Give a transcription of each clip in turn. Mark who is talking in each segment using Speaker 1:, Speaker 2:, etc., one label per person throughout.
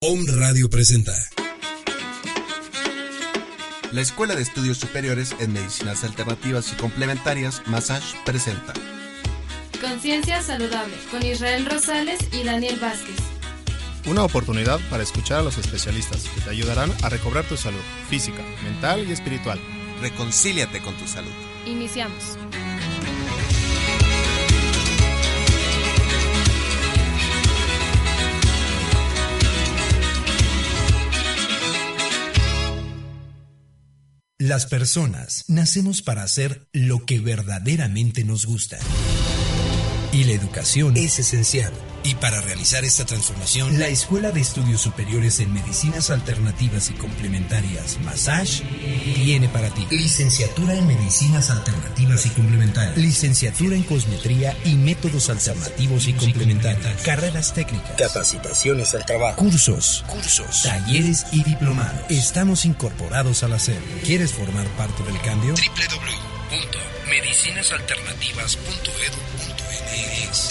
Speaker 1: Om Radio presenta.
Speaker 2: La Escuela de Estudios Superiores en Medicinas Alternativas y Complementarias, Massage, presenta.
Speaker 3: Conciencia Saludable, con Israel Rosales y Daniel Vázquez.
Speaker 4: Una oportunidad para escuchar a los especialistas que te ayudarán a recobrar tu salud física, mental y espiritual.
Speaker 2: Reconcíliate con tu salud.
Speaker 3: Iniciamos.
Speaker 1: Las personas nacemos para hacer lo que verdaderamente nos gusta. Y la educación es esencial. Y para realizar esta transformación, la Escuela de Estudios Superiores en Medicinas Alternativas y Complementarias, Massage, tiene para ti licenciatura en Medicinas Alternativas y Complementarias, licenciatura en Cosmetría y Métodos Alternativos y Complementarios, carreras técnicas, capacitaciones al trabajo, cursos, cursos, talleres y diplomados. Estamos incorporados a la SED. ¿Quieres formar parte del cambio? www.medicinasalternativas.edu.mx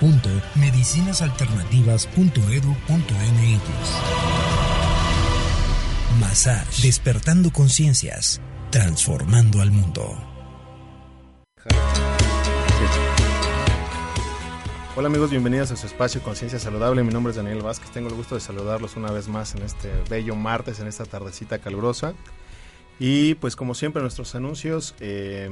Speaker 1: www.medicinasalternativas.edu.mx Massage, despertando conciencias, transformando al mundo.
Speaker 4: Hola amigos, bienvenidos a su espacio Conciencia Saludable. Mi nombre es Daniel Vázquez. Tengo el gusto de saludarlos una vez más en este bello martes, en esta tardecita calurosa. Y pues como siempre nuestros anuncios eh,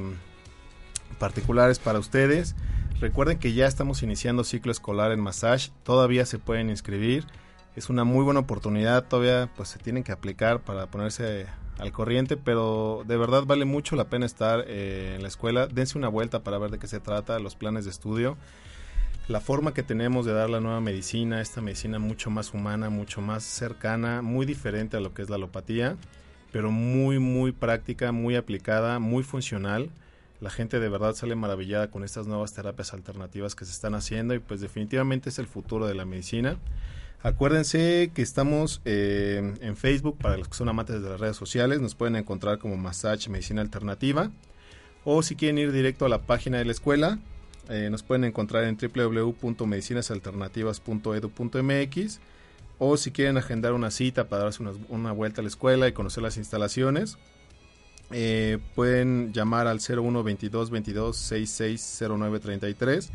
Speaker 4: particulares para ustedes. Recuerden que ya estamos iniciando ciclo escolar en Massage. Todavía se pueden inscribir. Es una muy buena oportunidad. Todavía pues se tienen que aplicar para ponerse al corriente, pero de verdad vale mucho la pena estar eh, en la escuela. Dense una vuelta para ver de qué se trata, los planes de estudio. La forma que tenemos de dar la nueva medicina, esta medicina mucho más humana, mucho más cercana, muy diferente a lo que es la alopatía, pero muy, muy práctica, muy aplicada, muy funcional. La gente de verdad sale maravillada con estas nuevas terapias alternativas que se están haciendo y pues definitivamente es el futuro de la medicina. Acuérdense que estamos eh, en Facebook para los que son amantes de las redes sociales, nos pueden encontrar como Massage Medicina Alternativa. O si quieren ir directo a la página de la escuela, eh, nos pueden encontrar en www.medicinasalternativas.edu.mx o si quieren agendar una cita para darse una, una vuelta a la escuela y conocer las instalaciones, eh, pueden llamar al 01 22 22 66 09 33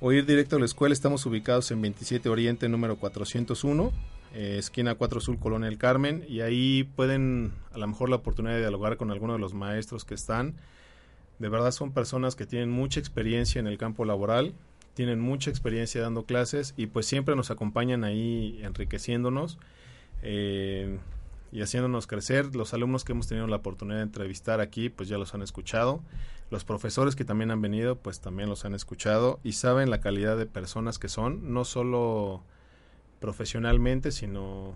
Speaker 4: o ir directo a la escuela. Estamos ubicados en 27 Oriente, número 401, eh, esquina 4 Sur, Colonia El Carmen. Y ahí pueden, a lo mejor, la oportunidad de dialogar con alguno de los maestros que están. De verdad son personas que tienen mucha experiencia en el campo laboral, tienen mucha experiencia dando clases y pues siempre nos acompañan ahí enriqueciéndonos. Eh, y haciéndonos crecer. Los alumnos que hemos tenido la oportunidad de entrevistar aquí, pues ya los han escuchado. Los profesores que también han venido, pues también los han escuchado y saben la calidad de personas que son, no solo profesionalmente, sino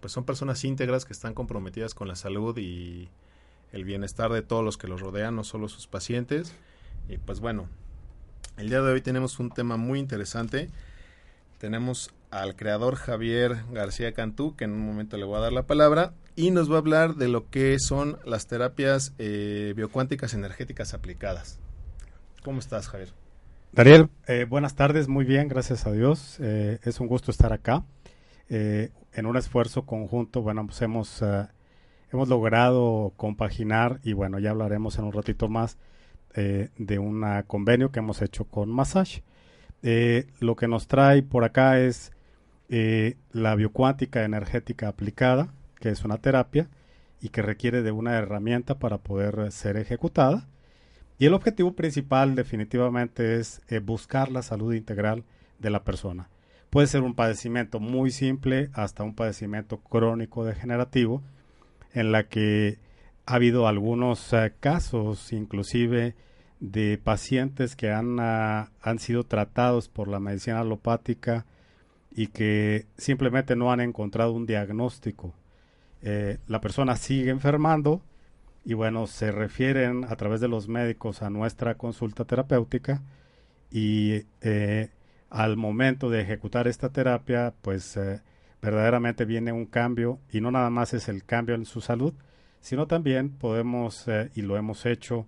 Speaker 4: pues son personas íntegras que están comprometidas con la salud y el bienestar de todos los que los rodean, no solo sus pacientes. Y pues bueno, el día de hoy tenemos un tema muy interesante. Tenemos al creador Javier García Cantú, que en un momento le voy a dar la palabra, y nos va a hablar de lo que son las terapias eh, biocuánticas energéticas aplicadas. ¿Cómo estás, Javier?
Speaker 5: Daniel, eh, buenas tardes, muy bien, gracias a Dios. Eh, es un gusto estar acá. en un esfuerzo conjunto, bueno, pues hemos, hemos logrado compaginar y bueno, ya hablaremos en un ratito más de un convenio que hemos hecho con Massage. lo que nos trae por acá es eh, la biocuántica energética aplicada, que es una terapia y que requiere de una herramienta para poder ser ejecutada. Y el objetivo principal definitivamente es eh, buscar la salud integral de la persona. Puede ser un padecimiento muy simple hasta un padecimiento crónico degenerativo en la que ha habido algunos eh, casos inclusive de pacientes que han, ah, han sido tratados por la medicina alopática y que simplemente no han encontrado un diagnóstico. Eh, la persona sigue enfermando y bueno, se refieren a través de los médicos a nuestra consulta terapéutica y eh, al momento de ejecutar esta terapia, pues verdaderamente viene un cambio y no nada más es el cambio en su salud, sino también podemos, y lo hemos hecho,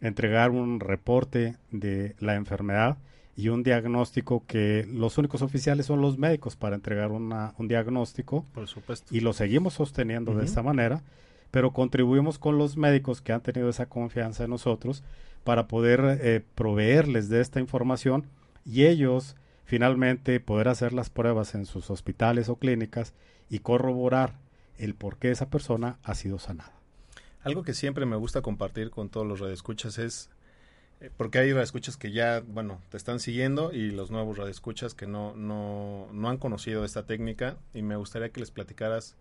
Speaker 5: entregar un reporte de la enfermedad y un diagnóstico que los únicos oficiales son los médicos para entregar una, un diagnóstico.
Speaker 4: Por supuesto.
Speaker 5: Y lo seguimos sosteniendo de esta manera, pero contribuimos con los médicos que han tenido esa confianza en nosotros para poder eh, proveerles de esta información y ellos finalmente poder hacer las pruebas en sus hospitales o clínicas y corroborar el por qué esa persona ha sido sanada.
Speaker 4: Algo que siempre me gusta compartir con todos los radioescuchas es, eh, porque hay radioescuchas que ya, bueno, te están siguiendo y los nuevos radioescuchas que no, no, no han conocido esta técnica y me gustaría que les platicaras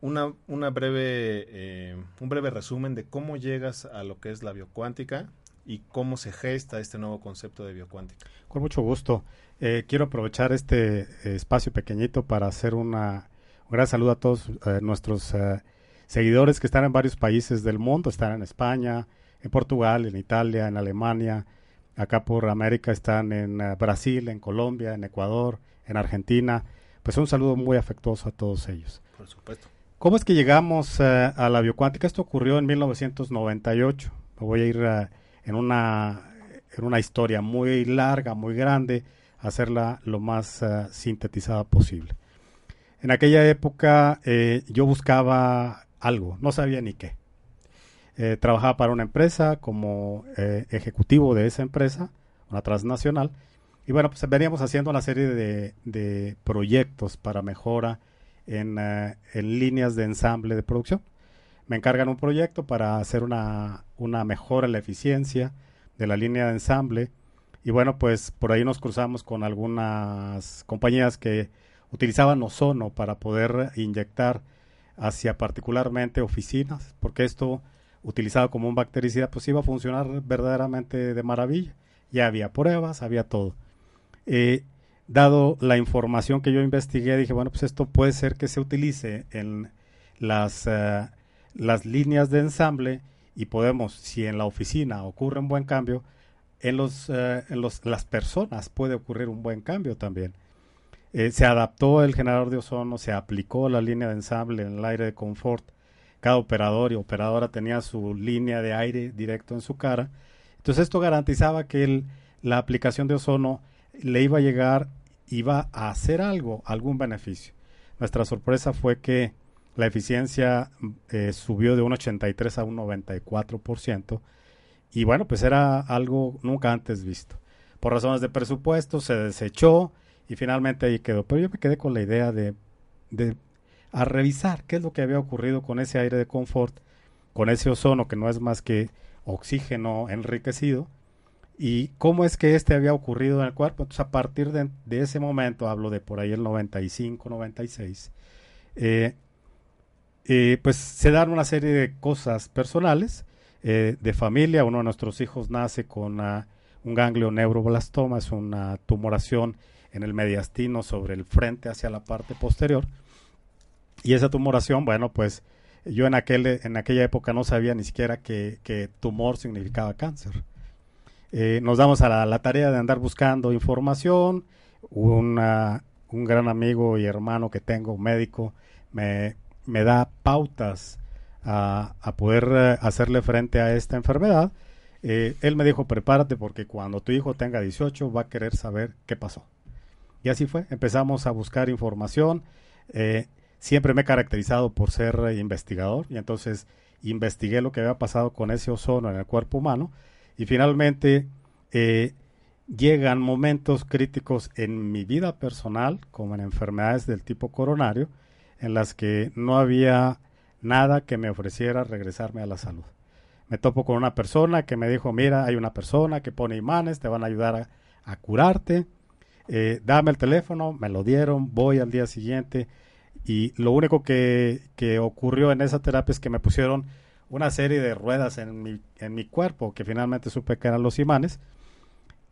Speaker 4: una, una breve, eh, un breve resumen de cómo llegas a lo que es la biocuántica y cómo se gesta este nuevo concepto de biocuántica.
Speaker 5: Con mucho gusto. Eh, quiero aprovechar este espacio pequeñito para hacer una, un gran saludo a todos nuestros seguidores que están en varios países del mundo, están en España, en Portugal, en Italia, en Alemania, acá por América están en eh, Brasil, en Colombia, en Ecuador, en Argentina. Pues un saludo muy afectuoso a todos ellos.
Speaker 4: Por supuesto.
Speaker 5: ¿Cómo es que llegamos eh, a la biocuántica? Esto ocurrió en 1998. Me voy a ir eh, en, una, en una historia muy larga, muy grande, hacerla lo más sintetizada posible. En aquella época yo buscaba algo, no sabía ni qué. Eh, trabajaba para una empresa como eh, ejecutivo de esa empresa, una transnacional, y bueno, pues veníamos haciendo una serie de, proyectos para mejora en, eh, en, líneas de ensamble de producción. Me encargan un proyecto para hacer una, una mejora en la eficiencia de la línea de ensamble, y bueno, pues por ahí nos cruzamos con algunas compañías que utilizaban ozono para poder inyectar hacia particularmente oficinas, porque esto utilizado como un bactericida pues iba a funcionar verdaderamente de maravilla. Ya había pruebas, había todo. Eh, dado la información que yo investigué, dije, bueno, pues esto puede ser que se utilice en las, eh, las líneas de ensamble y podemos, si en la oficina ocurre un buen cambio, en, los, eh, en los, las personas puede ocurrir un buen cambio también. Eh, se adaptó el generador de ozono, se aplicó la línea de ensamble en el aire de confort. Cada operador y operadora tenía su línea de aire directo en su cara. Entonces esto garantizaba que la aplicación de ozono le iba a llegar, iba a hacer algo, algún beneficio. Nuestra sorpresa fue que la eficiencia eh, subió de un 83 a un 94%. Y bueno, pues era algo nunca antes visto. Por razones de presupuesto se desechó y finalmente ahí quedó. Pero yo me quedé con la idea de, de a revisar qué es lo que había ocurrido con ese aire de confort, con ese ozono que no es más que oxígeno enriquecido, y cómo es que este había ocurrido en el cuerpo. Entonces, a partir de, ese momento, hablo de por ahí el 95, 96, eh, eh, pues se dan una serie de cosas personales eh, de familia. Uno de nuestros hijos nace con un ganglio neuroblastoma, es una tumoración en el mediastino sobre el frente hacia la parte posterior. Y esa tumoración, bueno, pues yo en, aquel, en aquella época no sabía ni siquiera que, tumor significaba cáncer. Eh, nos damos a la, tarea de andar buscando información. Una, un gran amigo y hermano que tengo, médico, me, me da pautas a, a, poder eh, hacerle frente a esta enfermedad. Eh, él me dijo, prepárate porque cuando tu hijo tenga 18 va a querer saber qué pasó. Y así fue, empezamos a buscar información. Eh, siempre me he caracterizado por ser investigador y entonces investigué lo que había pasado con ese ozono en el cuerpo humano y finalmente eh, llegan momentos críticos en mi vida personal, como en enfermedades del tipo coronario, en las que no había nada que me ofreciera regresarme a la salud. Me topo con una persona que me dijo, mira, hay una persona que pone imanes, te van a ayudar a curarte eh, dame el teléfono, me lo dieron, voy al día siguiente y lo único que, ocurrió en esa terapia es que me pusieron una serie de ruedas en mi, en mi cuerpo que finalmente supe que eran los imanes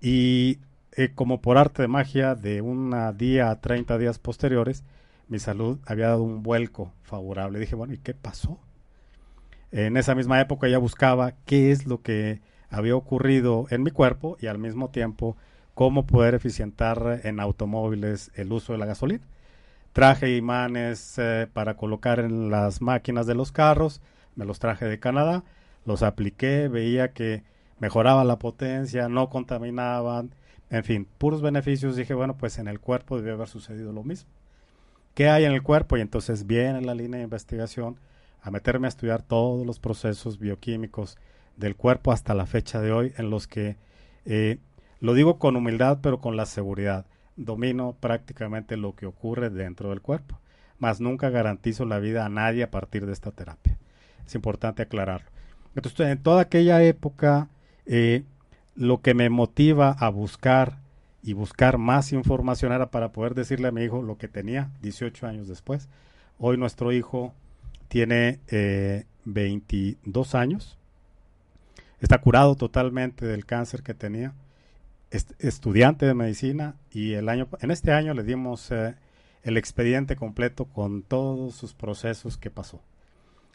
Speaker 5: y eh, como por arte de magia, de un día a 30 días posteriores, mi salud había dado un vuelco favorable. Dije, bueno, ¿y qué pasó? En esa misma época ya buscaba qué es lo que había ocurrido en mi cuerpo y al mismo tiempo cómo poder eficientar en automóviles el uso de la gasolina. Traje imanes eh, para colocar en las máquinas de los carros, me los traje de Canadá, los apliqué, veía que mejoraba la potencia, no contaminaban, en fin, puros beneficios. Dije, bueno, pues en el cuerpo debe haber sucedido lo mismo. ¿Qué hay en el cuerpo? Y entonces viene la línea de investigación a meterme a estudiar todos los procesos bioquímicos del cuerpo hasta la fecha de hoy, en los que, eh, lo digo con humildad, pero con la seguridad, domino prácticamente lo que ocurre dentro del cuerpo, mas nunca garantizo la vida a nadie a partir de esta terapia. Es importante aclararlo. Entonces, en toda aquella época, eh, lo que me motiva a buscar y buscar más información era para poder decirle a mi hijo lo que tenía 18 años después. Hoy nuestro hijo tiene 22 eh, años, está curado totalmente del cáncer que tenía, es estudiante de medicina y el año, en este año le dimos eh, el expediente completo con todos sus procesos que pasó.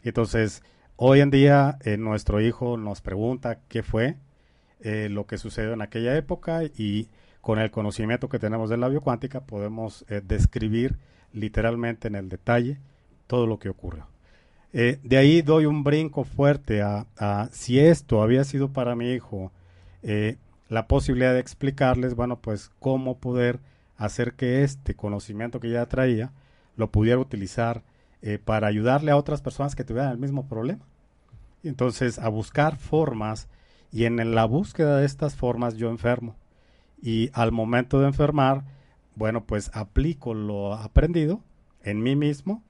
Speaker 5: Entonces, hoy en día eh, nuestro hijo nos pregunta qué fue lo que sucedió en aquella época y con el conocimiento que tenemos de la biocuántica podemos eh, describir literalmente en el detalle todo lo que ocurrió. Eh, de ahí doy un brinco fuerte a, si esto había sido para mi hijo eh, la posibilidad de explicarles, bueno, pues cómo poder hacer que este conocimiento que ya traía lo pudiera utilizar para ayudarle a otras personas que tuvieran el mismo problema. Entonces, a buscar formas y en la búsqueda de estas formas yo enfermo y al momento de enfermar, bueno, pues aplico lo aprendido en mí mismo,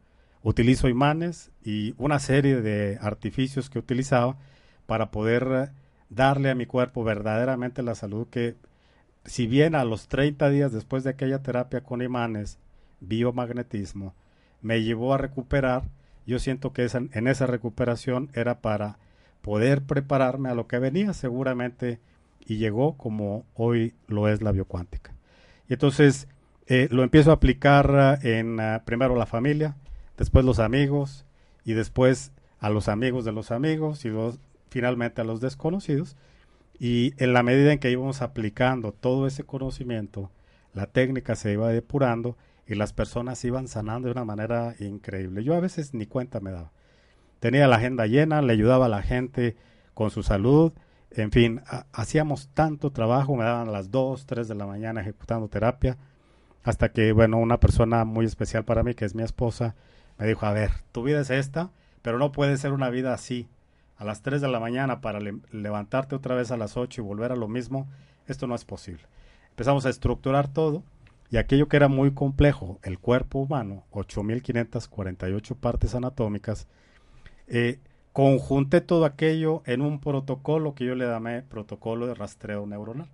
Speaker 5: utilizo imanes y una serie de artificios que utilizaba para poder darle a mi cuerpo verdaderamente la salud que, si bien a los 30 días después de aquella terapia con imanes, biomagnetismo, me llevó a recuperar, yo siento que en esa recuperación era para poder prepararme a lo que venía seguramente y llegó como hoy lo es la biocuántica. Y entonces eh, lo empiezo a aplicar en ah, primero la familia, después los amigos y después a los amigos de los amigos y finalmente a los desconocidos. Y en la medida en que íbamos aplicando todo ese conocimiento, la técnica se iba depurando y las personas iban sanando de una manera increíble. Yo a veces ni cuenta me daba. Tenía la agenda llena, le ayudaba a la gente con su salud, en fin, hacíamos tanto trabajo, me daban las 2, 3 de la mañana ejecutando terapia, hasta que, bueno, una persona muy especial para mí, que es mi esposa, me dijo, a ver, tu vida es esta, pero no puede ser una vida así, a las 3 de la mañana para levantarte otra vez a las 8 y volver a lo mismo, esto no es posible. Empezamos a estructurar todo y aquello que era muy complejo, el cuerpo humano, 8.548 partes anatómicas, eh, conjunté todo aquello en un protocolo que yo le llamé protocolo de rastreo neuronal.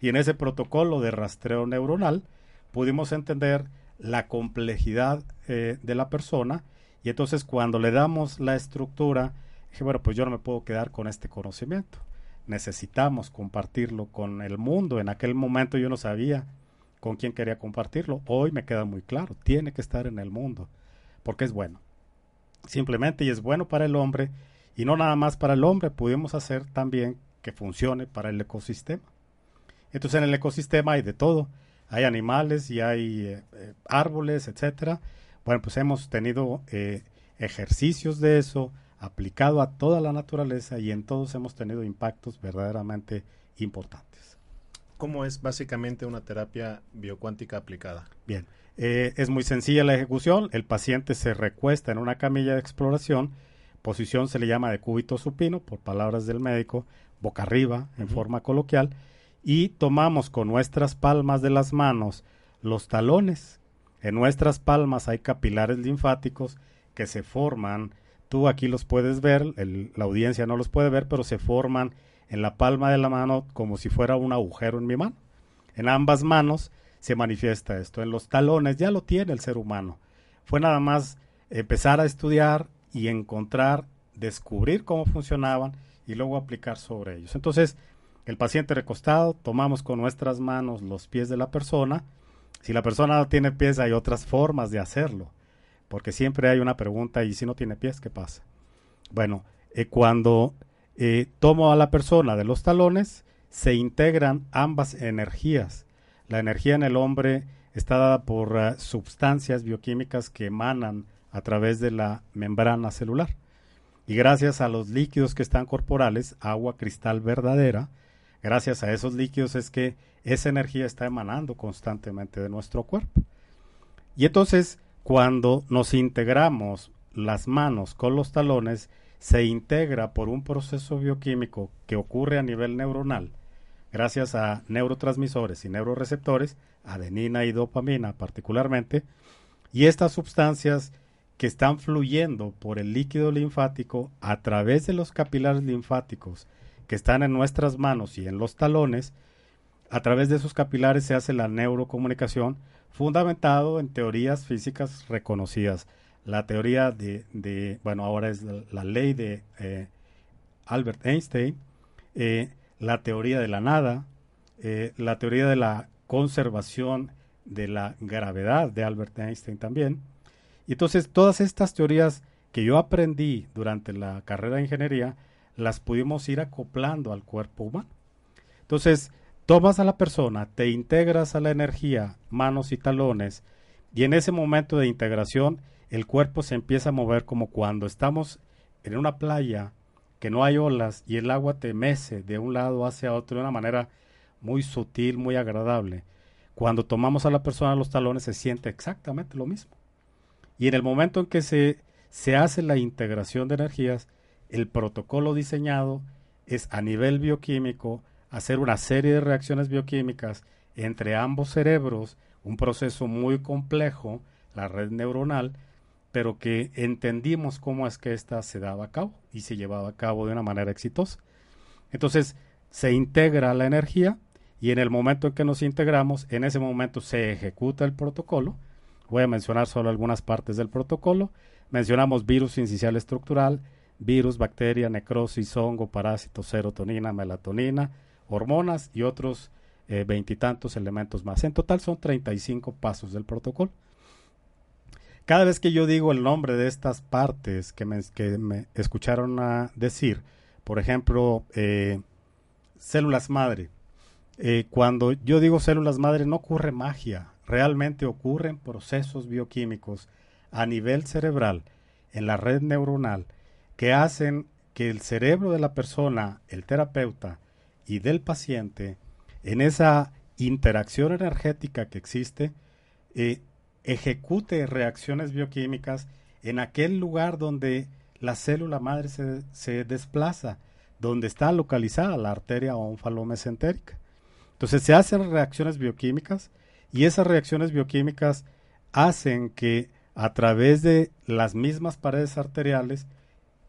Speaker 5: Y en ese protocolo de rastreo neuronal pudimos entender la complejidad eh, de la persona y entonces cuando le damos la estructura, dije, bueno, pues yo no me puedo quedar con este conocimiento. Necesitamos compartirlo con el mundo. En aquel momento yo no sabía con quién quería compartirlo. Hoy me queda muy claro, tiene que estar en el mundo, porque es bueno simplemente y es bueno para el hombre y no nada más para el hombre, pudimos hacer también que funcione para el ecosistema. Entonces en el ecosistema hay de todo, hay animales y hay eh, eh, árboles, etcétera. Bueno, pues hemos tenido eh, ejercicios de eso aplicado a toda la naturaleza y en todos hemos tenido impactos verdaderamente importantes.
Speaker 4: ¿Cómo es básicamente una terapia biocuántica aplicada?
Speaker 5: Bien, eh, es muy sencilla la ejecución. El paciente se recuesta en una camilla de exploración. Posición se le llama de cúbito supino, por palabras del médico, boca arriba, en forma coloquial. Y tomamos con nuestras palmas de las manos los talones. En nuestras palmas hay capilares linfáticos que se forman. Tú aquí los puedes ver, la audiencia no los puede ver, pero se forman en la palma de la mano como si fuera un agujero en mi mano. En ambas manos se manifiesta esto. En los talones ya lo tiene el ser humano. Fue nada más empezar a estudiar y encontrar, descubrir cómo funcionaban y luego aplicar sobre ellos. Entonces, El paciente recostado, tomamos con nuestras manos los pies de la persona. Si la persona no tiene pies, hay otras formas de hacerlo. Porque siempre hay una pregunta, ¿y si no tiene pies, qué pasa? Bueno, eh, cuando eh, tomo a la persona de los talones, se integran ambas energías. La energía en el hombre está dada por uh, sustancias bioquímicas que emanan a través de la membrana celular. Y gracias a los líquidos que están corporales, agua cristal verdadera, gracias a esos líquidos es que esa energía está emanando constantemente de nuestro cuerpo. Y entonces, cuando nos integramos las manos con los talones, se integra por un proceso bioquímico que ocurre a nivel neuronal, gracias a neurotransmisores y neuroreceptores, adenina y dopamina particularmente, y estas sustancias que están fluyendo por el líquido linfático a través de los capilares linfáticos que están en nuestras manos y en los talones, a través de esos capilares se hace la neurocomunicación fundamentado en teorías físicas reconocidas. La teoría de, bueno, ahora es la, ley de eh, Albert Einstein, eh, la teoría de la nada, eh, la teoría de la conservación de la gravedad de Albert Einstein también, y entonces todas estas teorías que yo aprendí durante la carrera de ingeniería, las pudimos ir acoplando al cuerpo humano. Entonces, tomas a la persona, te integras a la energía, manos y talones, y en ese momento de integración el cuerpo se empieza a mover como cuando estamos en una playa que no hay olas y el agua te mece de un lado hacia otro de una manera muy sutil, muy agradable. Cuando tomamos a la persona los talones se siente exactamente lo mismo. Y en el momento en que se, se hace la integración de energías, el protocolo diseñado es a nivel bioquímico hacer una serie de reacciones bioquímicas entre ambos cerebros, un proceso muy complejo, la red neuronal, pero que entendimos cómo es que ésta se daba a cabo y se llevaba a cabo de una manera exitosa. Entonces, se integra la energía y en el momento en que nos integramos, en ese momento se ejecuta el protocolo Voy a mencionar solo algunas partes del protocolo. Mencionamos virus incisional estructural, virus, bacteria, necrosis, hongo, parásito, serotonina, melatonina, hormonas y otros eh, veintitantos elementos más. En total son 35 pasos del protocolo. Cada vez que yo digo el nombre de estas partes que me, que me escucharon a decir, por ejemplo, eh, células madre, eh, cuando yo digo células madre no ocurre magia, realmente ocurren procesos bioquímicos a nivel cerebral, en la red neuronal, que hacen que el cerebro de la persona, el terapeuta y del paciente, en esa interacción energética que existe, eh, ejecute reacciones bioquímicas en aquel lugar donde la célula madre se, se desplaza, donde está localizada la arteria onfalomesentérica. Entonces se hacen reacciones bioquímicas y esas reacciones bioquímicas hacen que a través de las mismas paredes arteriales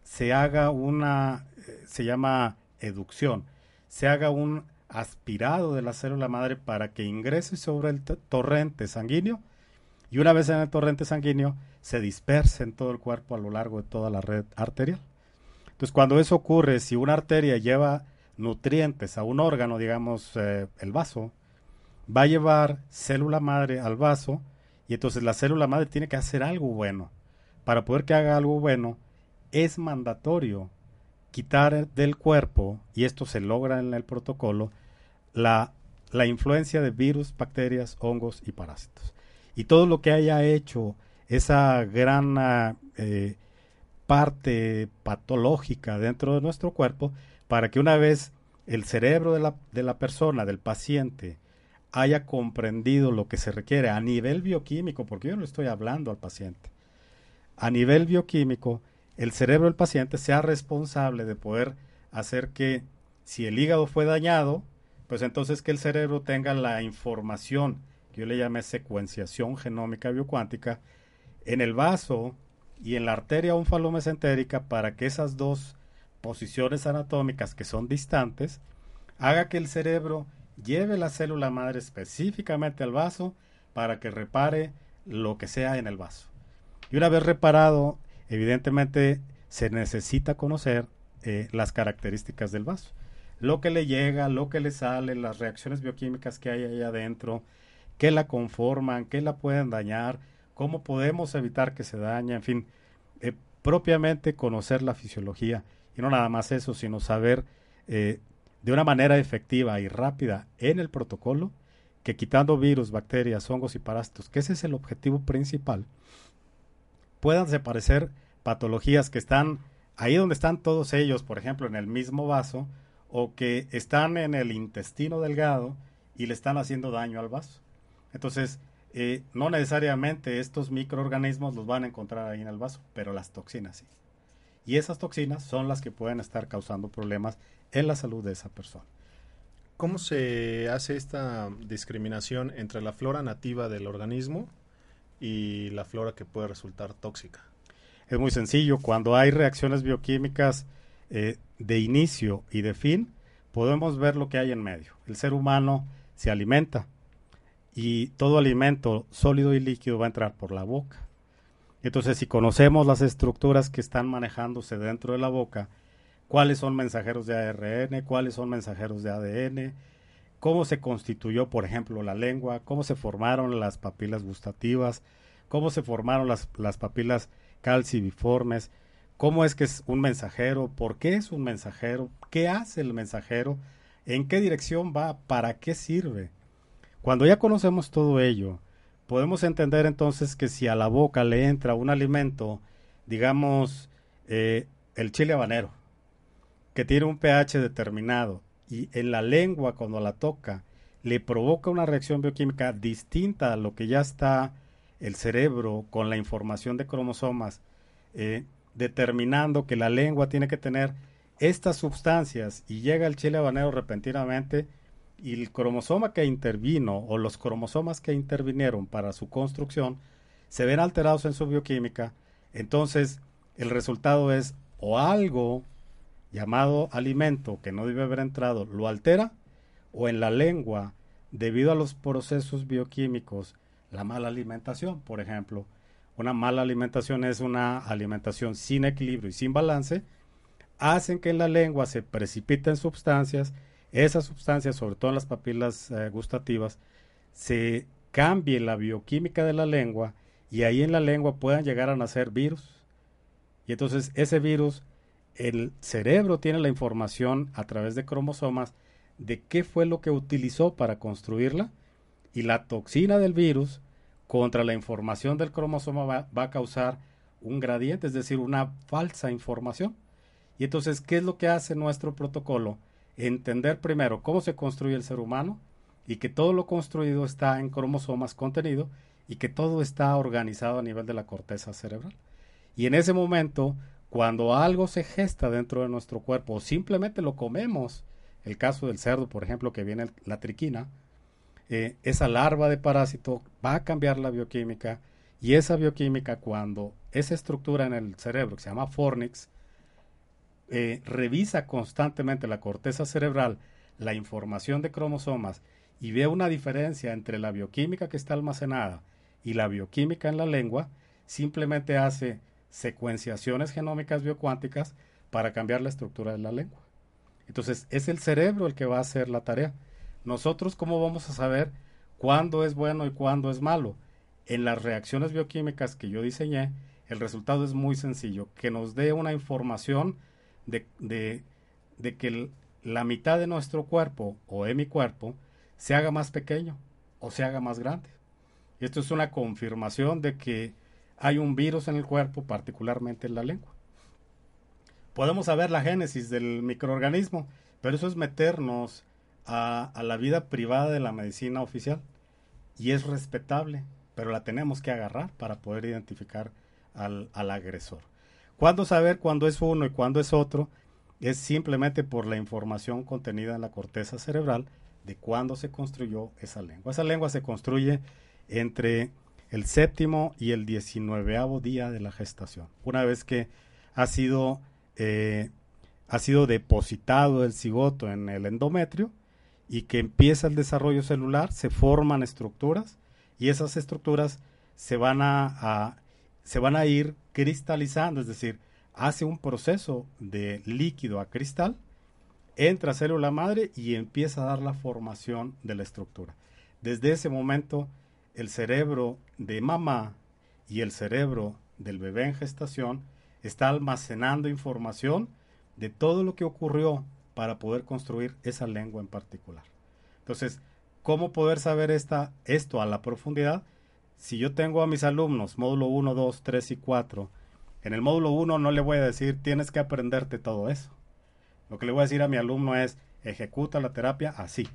Speaker 5: se haga una, eh, se llama educción, se haga un aspirado de la célula madre para que ingrese sobre el torrente sanguíneo y una vez en el torrente sanguíneo se disperse en todo el cuerpo a lo largo de toda la red arterial. Entonces cuando eso ocurre, si una arteria lleva nutrientes a un órgano, digamos eh, el vaso, va a llevar célula madre al vaso y entonces la célula madre tiene que hacer algo bueno. Para poder que haga algo bueno, es mandatorio quitar del cuerpo, y esto se logra en el protocolo, la, la influencia de virus, bacterias, hongos y parásitos. Y todo lo que haya hecho esa gran eh, parte patológica dentro de nuestro cuerpo, para que una vez el cerebro de la, de la persona, del paciente, haya comprendido lo que se requiere a nivel bioquímico, porque yo no estoy hablando al paciente. A nivel bioquímico, el cerebro del paciente sea responsable de poder hacer que si el hígado fue dañado, pues entonces que el cerebro tenga la información que yo le llame secuenciación genómica biocuántica en el vaso y en la arteria onfalomesentérica para que esas dos posiciones anatómicas que son distantes haga que el cerebro lleve la célula madre específicamente al vaso para que repare lo que sea en el vaso. Y una vez reparado, evidentemente se necesita conocer eh, las características del vaso. lo que le llega, lo que le sale, las reacciones bioquímicas que hay ahí adentro, qué la conforman, qué la pueden dañar, cómo podemos evitar que se dañe, en fin, eh, propiamente conocer la fisiología. Y no nada más eso, sino saber eh, de una manera efectiva y rápida en el protocolo que quitando virus, bacterias, hongos y parásitos, que ese es el objetivo principal, puedan desaparecer patologías que están ahí donde están todos ellos, por ejemplo, en el mismo vaso, o que están en el intestino delgado y le están haciendo daño al vaso. Entonces, eh, no necesariamente estos microorganismos los van a encontrar ahí en el vaso, pero las toxinas sí. Y esas toxinas son las que pueden estar causando problemas en la salud de esa persona.
Speaker 4: ¿Cómo se hace esta discriminación entre la flora nativa del organismo y la flora que puede resultar tóxica?
Speaker 5: Es muy sencillo. Cuando hay reacciones bioquímicas eh, de inicio y de fin, podemos ver lo que hay en medio. El ser humano se alimenta y todo alimento sólido y líquido va a entrar por la boca. Entonces, si conocemos las estructuras que están manejándose dentro de la boca, cuáles son mensajeros de ARN, cuáles son mensajeros de ADN, cómo se constituyó, por ejemplo, la lengua, cómo se formaron las papilas gustativas, cómo se formaron las, las papilas calciviformes, cómo es que es un mensajero, por qué es un mensajero, qué hace el mensajero, en qué dirección va, para qué sirve. Cuando ya conocemos todo ello, podemos entender entonces que si a la boca le entra un alimento, digamos, eh, el chile habanero, que tiene un pH determinado y en la lengua cuando la toca le provoca una reacción bioquímica distinta a lo que ya está el cerebro con la información de cromosomas, eh, determinando que la lengua tiene que tener estas sustancias y llega el chile habanero repentinamente y el cromosoma que intervino o los cromosomas que intervinieron para su construcción se ven alterados en su bioquímica, entonces el resultado es o algo llamado alimento que no debe haber entrado lo altera o en la lengua debido a los procesos bioquímicos, la mala alimentación, por ejemplo. Una mala alimentación es una alimentación sin equilibrio y sin balance, hacen que en la lengua se precipiten sustancias, esas sustancias, sobre todo en las papilas eh, gustativas, se cambie la bioquímica de la lengua y ahí en la lengua puedan llegar a nacer virus. Y entonces ese virus el cerebro tiene la información a través de cromosomas de qué fue lo que utilizó para construirla y la toxina del virus contra la información del cromosoma va, a causar un gradiente, es decir, una falsa información. Y entonces, ¿qué es lo que hace nuestro protocolo? Entender primero cómo se construye el ser humano y que todo lo construido está en cromosomas contenido y que todo está organizado a nivel de la corteza cerebral. Y en ese momento cuando algo se gesta dentro de nuestro cuerpo o simplemente lo comemos, el caso del cerdo, por ejemplo, que viene la triquina, eh, esa larva de parásito va a cambiar la bioquímica y esa bioquímica cuando esa estructura en el cerebro que se llama fornix eh, revisa constantemente la corteza cerebral, la información de cromosomas y ve una diferencia entre la bioquímica que está almacenada y la bioquímica en la lengua, simplemente hace secuenciaciones genómicas biocuánticas para cambiar la estructura de la lengua. Entonces, es el cerebro el que va a hacer la tarea. Nosotros, ¿cómo vamos a saber cuándo es bueno y cuándo es malo? En las reacciones bioquímicas que yo diseñé, el resultado es muy sencillo, que nos dé una información de, de, que la mitad de nuestro cuerpo o de mi cuerpo se haga más pequeño o se haga más grande. Esto es una confirmación de que hay un virus en el cuerpo, particularmente en la lengua. Podemos saber la génesis del microorganismo, pero eso es meternos a, la vida privada de la medicina oficial. Y es respetable, pero la tenemos que agarrar para poder identificar al, agresor. ¿Cuándo saber cuándo es uno y cuándo es otro? Es simplemente por la información contenida en la corteza cerebral de cuándo se construyó esa lengua. Esa lengua se construye entre el séptimo y el diecinueveavo día de la gestación. Una vez que ha sido, eh, ha sido depositado el cigoto en el endometrio y que empieza el desarrollo celular, se forman estructuras y esas estructuras se van a, se van a ir cristalizando, es decir, hace un proceso de líquido a cristal. entra a célula madre y empieza a dar la formación de la estructura. Desde ese momento, el cerebro de mamá y el cerebro del bebé en gestación está almacenando información de todo lo que ocurrió para poder construir esa lengua en particular. Entonces, ¿cómo poder saber esta, esto a la profundidad? Si yo tengo a mis alumnos módulo 1, 2, 3 y 4, en el módulo 1 no le voy a decir tienes que aprenderte todo eso. Lo que le voy a decir a mi alumno es ejecuta la terapia así.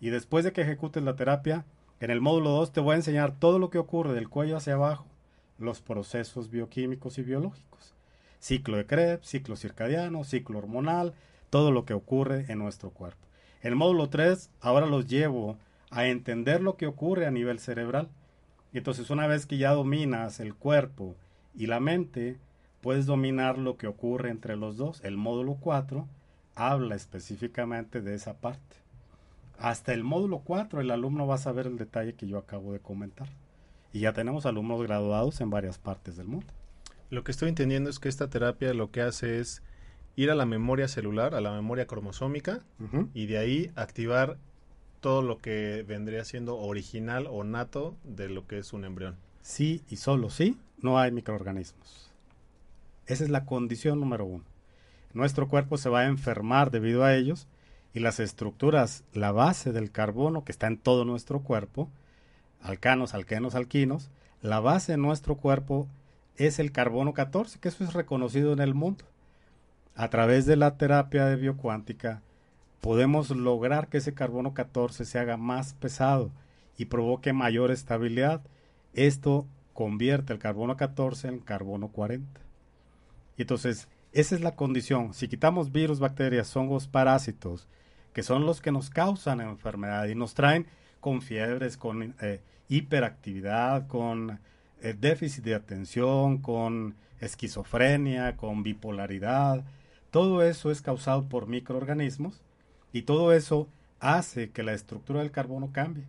Speaker 5: Y después de que ejecutes la terapia, en el módulo 2 te voy a enseñar todo lo que ocurre del cuello hacia abajo, los procesos bioquímicos y biológicos. Ciclo de Krebs, ciclo circadiano, ciclo hormonal, todo lo que ocurre en nuestro cuerpo. El módulo 3 ahora los llevo a entender lo que ocurre a nivel cerebral. Entonces una vez que ya dominas el cuerpo y la mente, puedes dominar lo que ocurre entre los dos. El módulo 4 habla específicamente de esa parte. Hasta el módulo 4 el alumno va a saber el detalle que yo acabo de comentar. Y ya tenemos alumnos graduados en varias partes del mundo.
Speaker 4: Lo que estoy entendiendo es que esta terapia lo que hace es ir a la memoria celular, a la memoria cromosómica, y de ahí activar todo lo que vendría siendo original o nato de lo que es un embrión.
Speaker 5: Sí y solo sí, no hay microorganismos. Esa es la condición número uno. Nuestro cuerpo se va a enfermar debido a ellos y las estructuras, la base del carbono que está en todo nuestro cuerpo, alcanos, alquenos, alquinos, la base de nuestro cuerpo es el carbono 14, que eso es reconocido en el mundo. A través de la terapia de biocuántica podemos lograr que ese carbono 14 se haga más pesado y provoque mayor estabilidad. Esto convierte el carbono 14 en carbono 40. Y entonces, esa es la condición. Si quitamos virus, bacterias, hongos, parásitos, que son los que nos causan enfermedad y nos traen con fiebres, con eh, hiperactividad, con eh, déficit de atención, con esquizofrenia, con bipolaridad. Todo eso es causado por microorganismos y todo eso hace que la estructura del carbono cambie.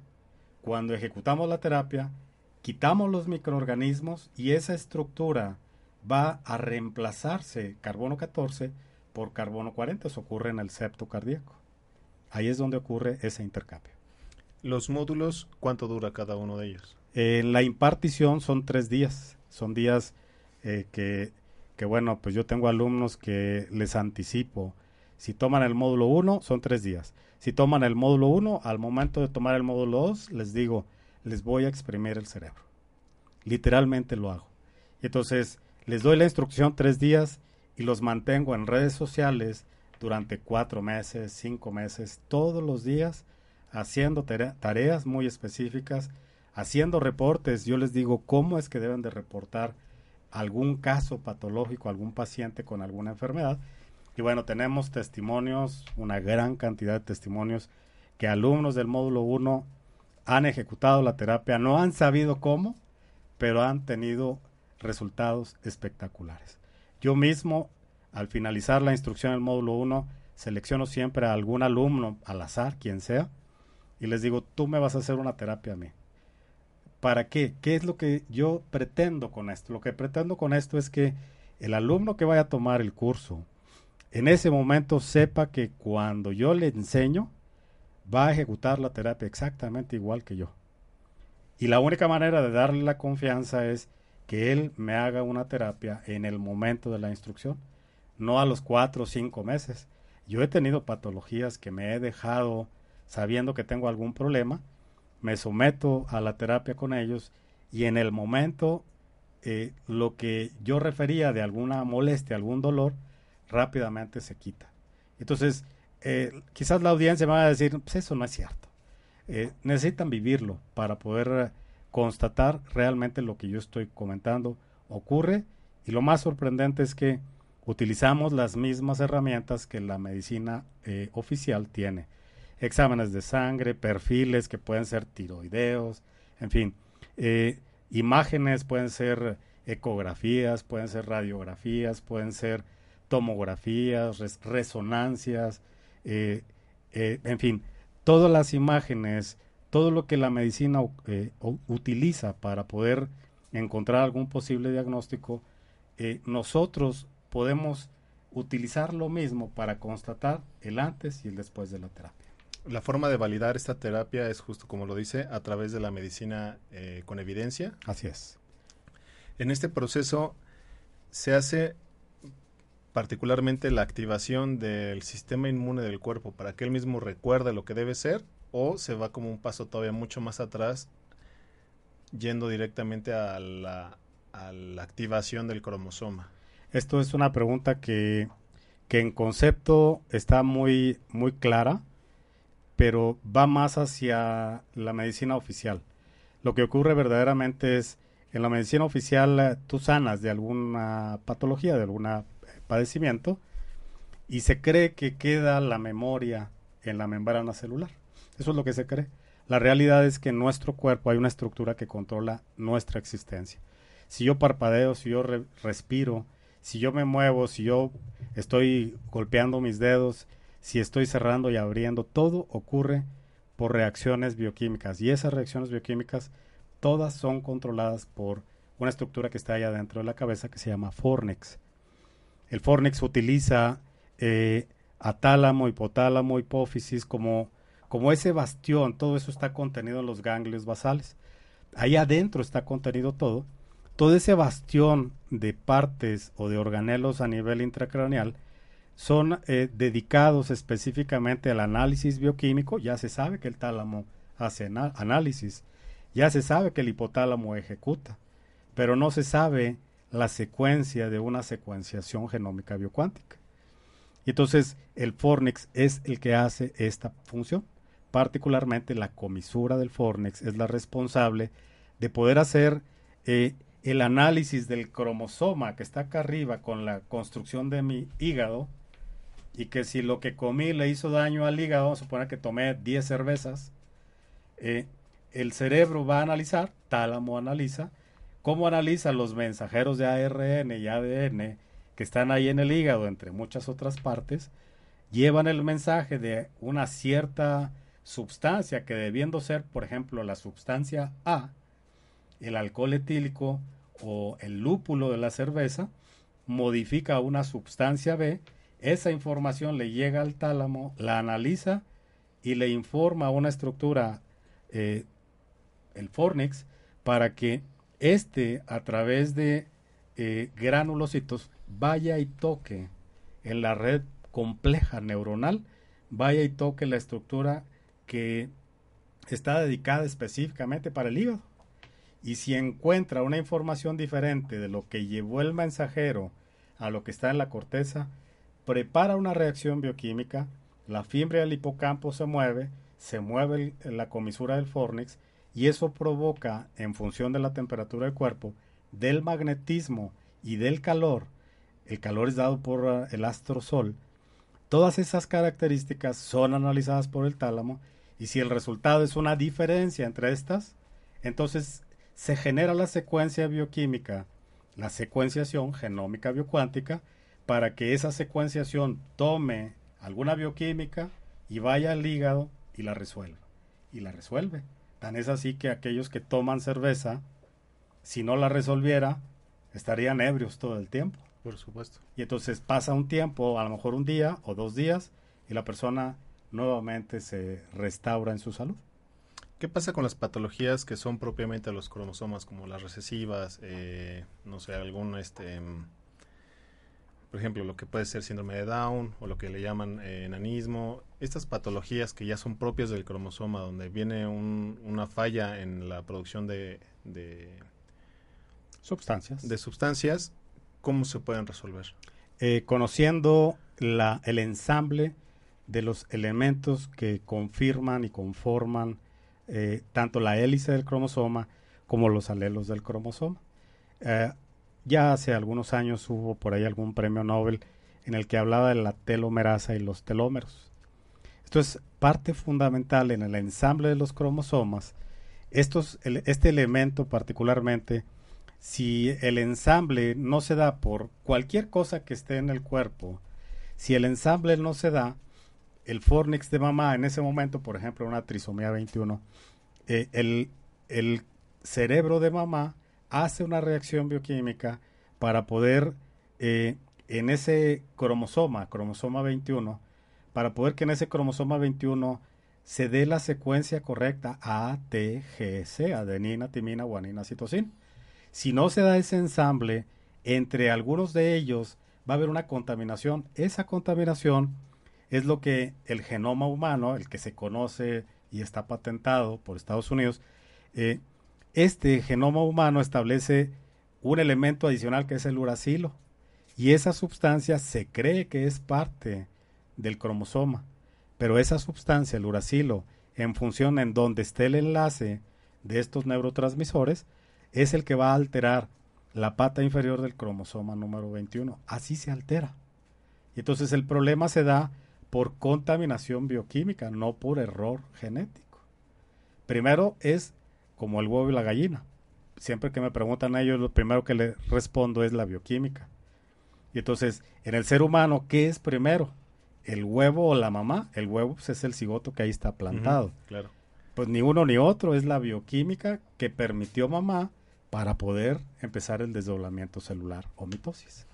Speaker 5: Cuando ejecutamos la terapia, quitamos los microorganismos y esa estructura va a reemplazarse carbono 14 por carbono 40. Eso ocurre en el septo cardíaco. Ahí es donde ocurre ese intercambio.
Speaker 4: ¿Los módulos cuánto dura cada uno de ellos?
Speaker 5: En la impartición son tres días. Son días eh, que, bueno, pues yo tengo alumnos que les anticipo. Si toman el módulo 1, son tres días. Si toman el módulo 1, al momento de tomar el módulo 2, les digo, les voy a exprimir el cerebro. Literalmente lo hago. Entonces, les doy la instrucción tres días y los mantengo en redes sociales durante cuatro meses, cinco meses, todos los días haciendo tareas muy específicas, haciendo reportes. Yo les digo cómo es que deben de reportar algún caso patológico, algún paciente con alguna enfermedad. Y bueno, tenemos testimonios, una gran cantidad de testimonios que alumnos del módulo 1 han ejecutado la terapia, no han sabido cómo, pero han tenido resultados espectaculares. Yo mismo, al finalizar la instrucción del módulo 1, selecciono siempre a algún alumno al azar, quien sea, y les digo, tú me vas a hacer una terapia a mí. ¿Para qué? ¿Qué es lo que yo pretendo con esto? Lo que pretendo con esto es que el alumno que vaya a tomar el curso, en ese momento sepa que cuando yo le enseño, va a ejecutar la terapia exactamente igual que yo. Y la única manera de darle la confianza es que él me haga una terapia en el momento de la instrucción, no a los cuatro o cinco meses. Yo he tenido patologías que me he dejado sabiendo que tengo algún problema, me someto a la terapia con ellos y en el momento eh, lo que yo refería de alguna molestia, algún dolor, rápidamente se quita. Entonces, eh, quizás la audiencia me va a decir, pues eso no es cierto. Eh, necesitan vivirlo para poder constatar realmente lo que yo estoy comentando ocurre y lo más sorprendente es que utilizamos las mismas herramientas que la medicina oficial tiene exámenes de sangre, perfiles que pueden ser tiroideos, en fin, eh, imágenes pueden ser ecografías, pueden ser radiografías, pueden ser tomografías, resonancias, eh, eh, en fin, todas las imágenes, todo lo que la medicina utiliza para poder encontrar algún posible diagnóstico, nosotros podemos utilizar lo mismo para constatar el antes y el después de la terapia.
Speaker 4: La forma de validar esta terapia es justo como lo dice, a través de la medicina eh, con evidencia.
Speaker 5: Así es.
Speaker 4: En este proceso se hace particularmente la activación del sistema inmune del cuerpo para que él mismo recuerde lo que debe ser o se va como un paso todavía mucho más atrás yendo directamente a la, a la activación del cromosoma.
Speaker 5: Esto es una pregunta que, que en concepto está muy, muy clara, pero va más hacia la medicina oficial. Lo que ocurre verdaderamente es, en la medicina oficial eh, tú sanas de alguna patología, de algún eh, padecimiento, y se cree que queda la memoria en la membrana celular. Eso es lo que se cree. La realidad es que en nuestro cuerpo hay una estructura que controla nuestra existencia. Si yo parpadeo, si yo respiro, si yo me muevo, si yo estoy golpeando mis dedos, si estoy cerrando y abriendo, todo ocurre por reacciones bioquímicas. Y esas reacciones bioquímicas todas son controladas por una estructura que está allá dentro de la cabeza que se llama fornix. El fornix utiliza eh, atálamo, hipotálamo, hipófisis como, como ese bastión. Todo eso está contenido en los ganglios basales. Ahí adentro está contenido todo todo ese bastión de partes o de organelos a nivel intracraneal son eh, dedicados específicamente al análisis bioquímico. Ya se sabe que el tálamo hace análisis, ya se sabe que el hipotálamo ejecuta, pero no se sabe la secuencia de una secuenciación genómica biocuántica. Y entonces el fornix es el que hace esta función. Particularmente la comisura del fornix es la responsable de poder hacer eh, el análisis del cromosoma que está acá arriba con la construcción de mi hígado y que si lo que comí le hizo daño al hígado, vamos a suponer que tomé 10 cervezas, eh, el cerebro va a analizar, tálamo analiza, cómo analiza los mensajeros de ARN y ADN que están ahí en el hígado, entre muchas otras partes, llevan el mensaje de una cierta sustancia que debiendo ser, por ejemplo, la sustancia A, el alcohol etílico o el lúpulo de la cerveza modifica una sustancia B, esa información le llega al tálamo, la analiza y le informa a una estructura, eh, el fornix, para que éste a través de eh, granulocitos vaya y toque en la red compleja neuronal, vaya y toque la estructura que está dedicada específicamente para el hígado. Y si encuentra una información diferente de lo que llevó el mensajero a lo que está en la corteza, prepara una reacción bioquímica, la fibra del hipocampo se mueve, se mueve la comisura del fornix y eso provoca, en función de la temperatura del cuerpo, del magnetismo y del calor, el calor es dado por ah, el astrosol, todas esas características son analizadas por el tálamo y si el resultado es una diferencia entre estas, entonces se genera la secuencia bioquímica, la secuenciación genómica biocuántica, para que esa secuenciación tome alguna bioquímica y vaya al hígado y la resuelva. Y la resuelve. Tan es así que aquellos que toman cerveza, si no la resolviera, estarían ebrios todo el tiempo.
Speaker 4: Por supuesto.
Speaker 5: Y entonces pasa un tiempo, a lo mejor un día o dos días, y la persona nuevamente se restaura en su salud.
Speaker 4: ¿Qué pasa con las patologías que son propiamente los cromosomas, como las recesivas, eh, no sé, algún, este, por ejemplo, lo que puede ser síndrome de Down o lo que le llaman eh, enanismo? Estas patologías que ya son propias del cromosoma, donde viene una falla en la producción de,
Speaker 5: sustancias.
Speaker 4: De sustancias, ¿cómo se pueden resolver?
Speaker 5: Eh, conociendo la, el ensamble de los elementos que confirman y conforman eh, tanto la hélice del cromosoma como los alelos del cromosoma. Ya hace algunos años hubo por ahí algún premio Nobel en el que hablaba de la telomerasa y los telómeros. Esto es parte fundamental en el ensamble de los cromosomas. Estos, este elemento particularmente, si el ensamble no se da por cualquier cosa que esté en el cuerpo, si el ensamble no se da, el fornix de mamá en ese momento, por ejemplo, una trisomía 21, eh, el, cerebro de mamá hace una reacción bioquímica para poder eh, en ese cromosoma, cromosoma 21, para poder que en ese cromosoma 21 se dé la secuencia correcta A, T, G, C, adenina, timina, guanina, citosina. Si no se da ese ensamble, entre algunos de ellos va a haber una contaminación. Esa contaminación es lo que el genoma humano, el que se conoce y está patentado por Estados Unidos, eh, este genoma humano establece un elemento adicional que es el uracilo. Y esa sustancia se cree que es parte del cromosoma. Pero esa sustancia, el uracilo, en función en donde esté el enlace de estos neurotransmisores, es el que va a alterar la pata inferior del cromosoma número 21. Así se altera. Y entonces el problema se da por contaminación bioquímica, no por error genético. Primero es como el huevo y la gallina. Siempre que me preguntan a ellos, lo primero que les respondo es la bioquímica. Y entonces, en el ser humano, ¿qué es primero? ¿El huevo o la mamá? El huevo pues, es el cigoto que ahí está plantado.
Speaker 4: claro.
Speaker 5: Pues ni uno ni otro, es la bioquímica que permitió mamá para poder empezar el desdoblamiento celular o mitosis.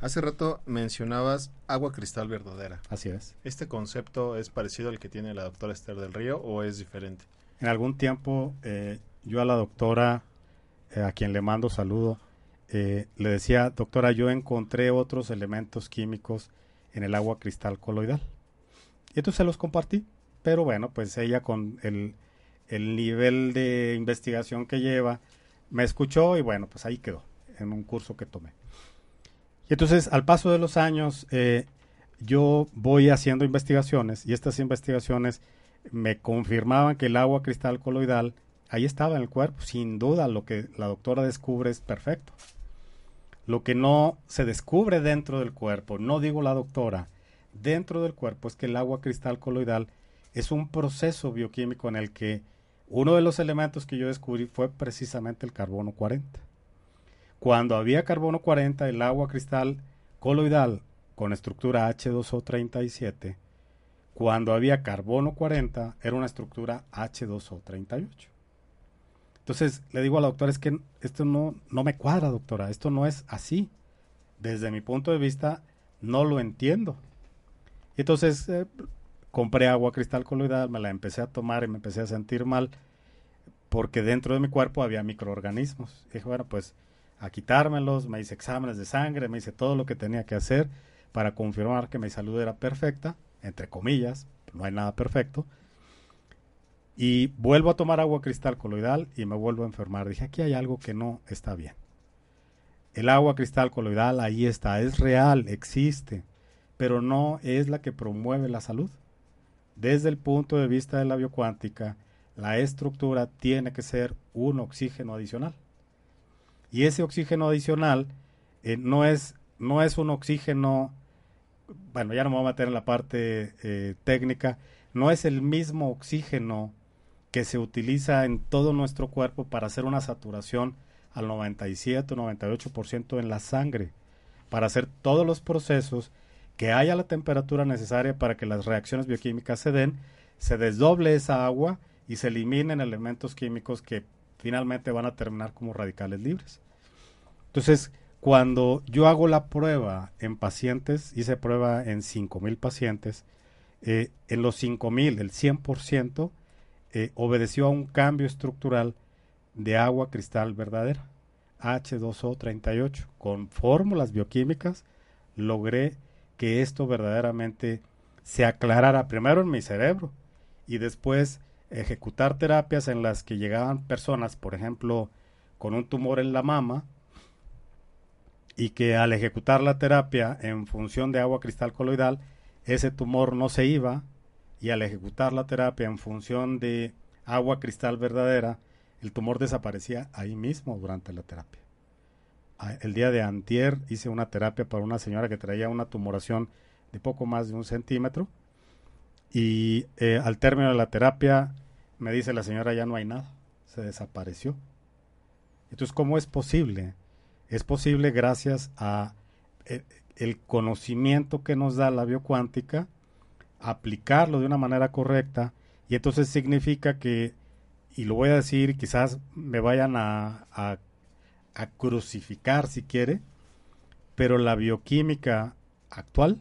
Speaker 4: Hace rato mencionabas agua cristal verdadera.
Speaker 5: Así es.
Speaker 4: ¿Este concepto es parecido al que tiene la doctora Esther del Río o es diferente?
Speaker 5: En algún tiempo eh, yo a la doctora, eh, a quien le mando saludo, eh, le decía, doctora, yo encontré otros elementos químicos en el agua cristal coloidal. Y entonces se los compartí, pero bueno, pues ella con el, el nivel de investigación que lleva, me escuchó y bueno, pues ahí quedó, en un curso que tomé. Y entonces, al paso de los años, yo voy haciendo investigaciones y estas investigaciones me confirmaban que el agua cristal coloidal ahí estaba en el cuerpo. Sin duda, lo que la doctora descubre es perfecto. Lo que no se descubre dentro del cuerpo, no digo la doctora, dentro del cuerpo es que el agua cristal coloidal es un proceso bioquímico en el que uno de los elementos que yo descubrí fue precisamente el carbono 40. Cuando había carbono 40, el agua cristal coloidal con estructura H2O37, cuando había carbono 40, era una estructura H2O38. Entonces le digo a la doctora, es que esto no, no me cuadra, doctora, esto no es así. Desde mi punto de vista, no lo entiendo. Y entonces eh, compré agua cristal coloidal, me la empecé a tomar y me empecé a sentir mal porque dentro de mi cuerpo había microorganismos. Dije, bueno, pues a quitármelos, me hice exámenes de sangre, me hice todo lo que tenía que hacer para confirmar que mi salud era perfecta, entre comillas, no hay nada perfecto. Y vuelvo a tomar agua cristal coloidal y me vuelvo a enfermar. Dije, aquí hay algo que no está bien. El agua cristal coloidal ahí está, es real, existe, pero no es la que promueve la salud. Desde el punto de vista de la biocuántica, la estructura tiene que ser un oxígeno adicional. Y ese oxígeno adicional eh, no, es, no es un oxígeno, bueno, ya no me voy a meter en la parte eh, técnica, no es el mismo oxígeno que se utiliza en todo nuestro cuerpo para hacer una saturación al 97 o 98% en la sangre, para hacer todos los procesos que haya la temperatura necesaria para que las reacciones bioquímicas se den, se desdoble esa agua y se eliminen elementos químicos que finalmente van a terminar como radicales libres. Entonces, cuando yo hago la prueba en pacientes, hice prueba en 5.000 pacientes, eh, en los 5.000, el 100% eh, obedeció a un cambio estructural de agua cristal verdadera, H2O38. Con fórmulas bioquímicas logré que esto verdaderamente se aclarara primero en mi cerebro y después ejecutar terapias en las que llegaban personas, por ejemplo, con un tumor en la mama, y que al ejecutar la terapia en función de agua cristal coloidal, ese tumor no se iba, y al ejecutar la terapia en función de agua cristal verdadera, el tumor desaparecía ahí mismo durante la terapia. El día de antier hice una terapia para una señora que traía una tumoración de poco más de un centímetro y eh, al término de la terapia me dice la señora ya no hay nada, se desapareció. Entonces, ¿cómo es posible? Es posible gracias a eh, el conocimiento que nos da la biocuántica, aplicarlo de una manera correcta y entonces significa que, y lo voy a decir, quizás me vayan a, a, a crucificar si quiere, pero la bioquímica actual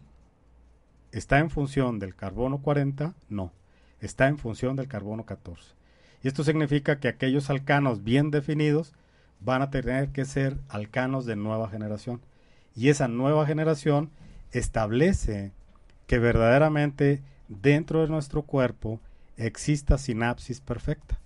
Speaker 5: está en función del carbono 40, no, está en función del carbono 14. Y esto significa que aquellos alcanos bien definidos van a tener que ser alcanos de nueva generación. Y esa nueva generación establece que verdaderamente dentro de nuestro cuerpo exista sinapsis perfecta,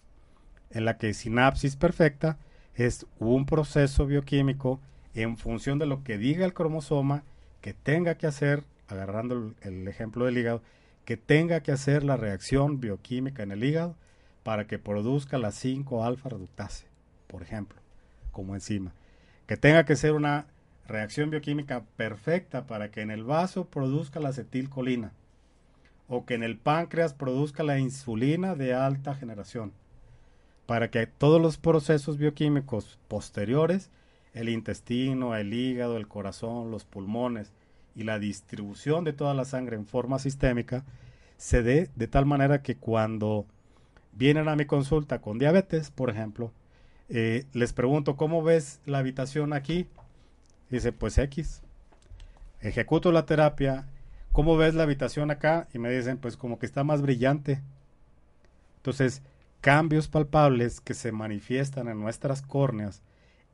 Speaker 5: en la que sinapsis perfecta es un proceso bioquímico en función de lo que diga el cromosoma que tenga que hacer, agarrando el, ejemplo del hígado, que tenga que hacer la reacción bioquímica en el hígado para que produzca la 5-alfa reductase, por ejemplo, como enzima. Que tenga que ser una reacción bioquímica perfecta para que en el vaso produzca la acetilcolina o que en el páncreas produzca la insulina de alta generación, para que todos los procesos bioquímicos posteriores, el intestino, el hígado, el corazón, los pulmones y la distribución de toda la sangre en forma sistémica, se dé de tal manera que cuando vienen a mi consulta con diabetes, por ejemplo, eh, les pregunto, ¿cómo ves la habitación aquí? Dice, pues X. Ejecuto la terapia ¿cómo ves la habitación acá? Y me dicen, pues como que está más brillante. Entonces, cambios palpables que se manifiestan en nuestras córneas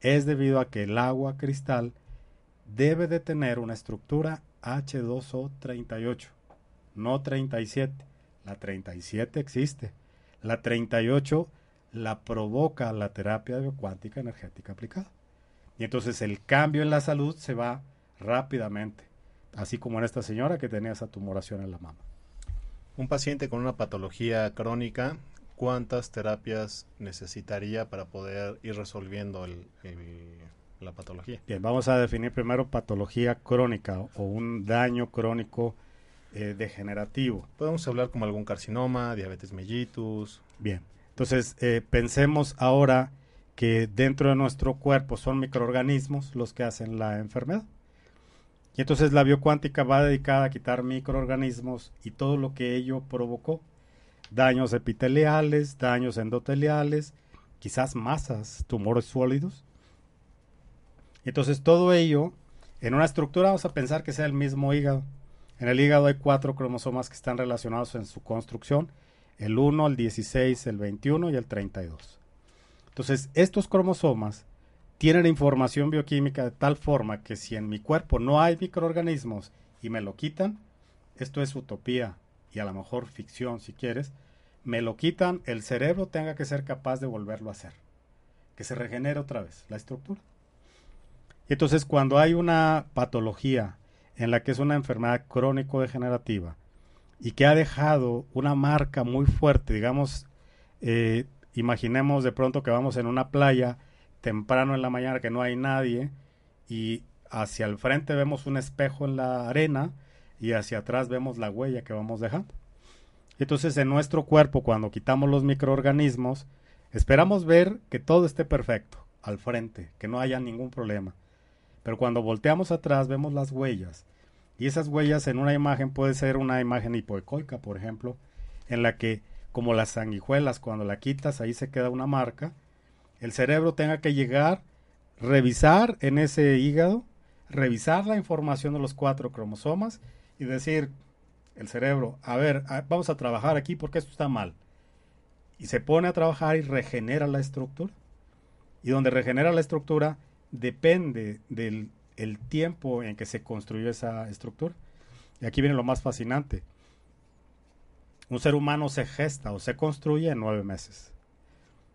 Speaker 5: es debido a que el agua cristal debe de tener una estructura H2O 38, no 37. La 37 existe. La 38 la provoca la terapia biocuántica energética aplicada. Y entonces el cambio en la salud se va rápidamente así como en esta señora que tenía esa tumoración en la mama.
Speaker 4: Un paciente con una patología crónica, ¿cuántas terapias necesitaría para poder ir resolviendo la patología?
Speaker 5: Bien, vamos a definir primero patología crónica o un daño crónico eh, degenerativo.
Speaker 4: Podemos hablar como algún carcinoma, diabetes mellitus.
Speaker 5: Bien, entonces eh, pensemos ahora que dentro de nuestro cuerpo son microorganismos los que hacen la enfermedad. Y entonces la biocuántica va dedicada a quitar microorganismos y todo lo que ello provocó. Daños epiteliales, daños endoteliales, quizás masas, tumores sólidos. Entonces todo ello, en una estructura vamos a pensar que sea el mismo hígado. En el hígado hay cuatro cromosomas que están relacionados en su construcción, el 1, el 16, el 21 y el 32. Entonces estos cromosomas tienen información bioquímica de tal forma que si en mi cuerpo no hay microorganismos y me lo quitan, esto es utopía y a lo mejor ficción si quieres, me lo quitan, el cerebro tenga que ser capaz de volverlo a hacer, que se regenere otra vez la estructura. Y entonces cuando hay una patología en la que es una enfermedad crónico-degenerativa y que ha dejado una marca muy fuerte, digamos, eh, imaginemos de pronto que vamos en una playa temprano en la mañana que no hay nadie y hacia el frente vemos un espejo en la arena y hacia atrás vemos la huella que vamos dejando. Entonces en nuestro cuerpo cuando quitamos los microorganismos esperamos ver que todo esté perfecto al frente, que no haya ningún problema. Pero cuando volteamos atrás vemos las huellas y esas huellas en una imagen puede ser una imagen hipoecoica, por ejemplo, en la que como las sanguijuelas cuando la quitas ahí se queda una marca el cerebro tenga que llegar, revisar en ese hígado, revisar la información de los cuatro cromosomas y decir, el cerebro, a ver, vamos a trabajar aquí porque esto está mal. Y se pone a trabajar y regenera la estructura. Y donde regenera la estructura depende del el tiempo en que se construyó esa estructura. Y aquí viene lo más fascinante. Un ser humano se gesta o se construye en nueve meses.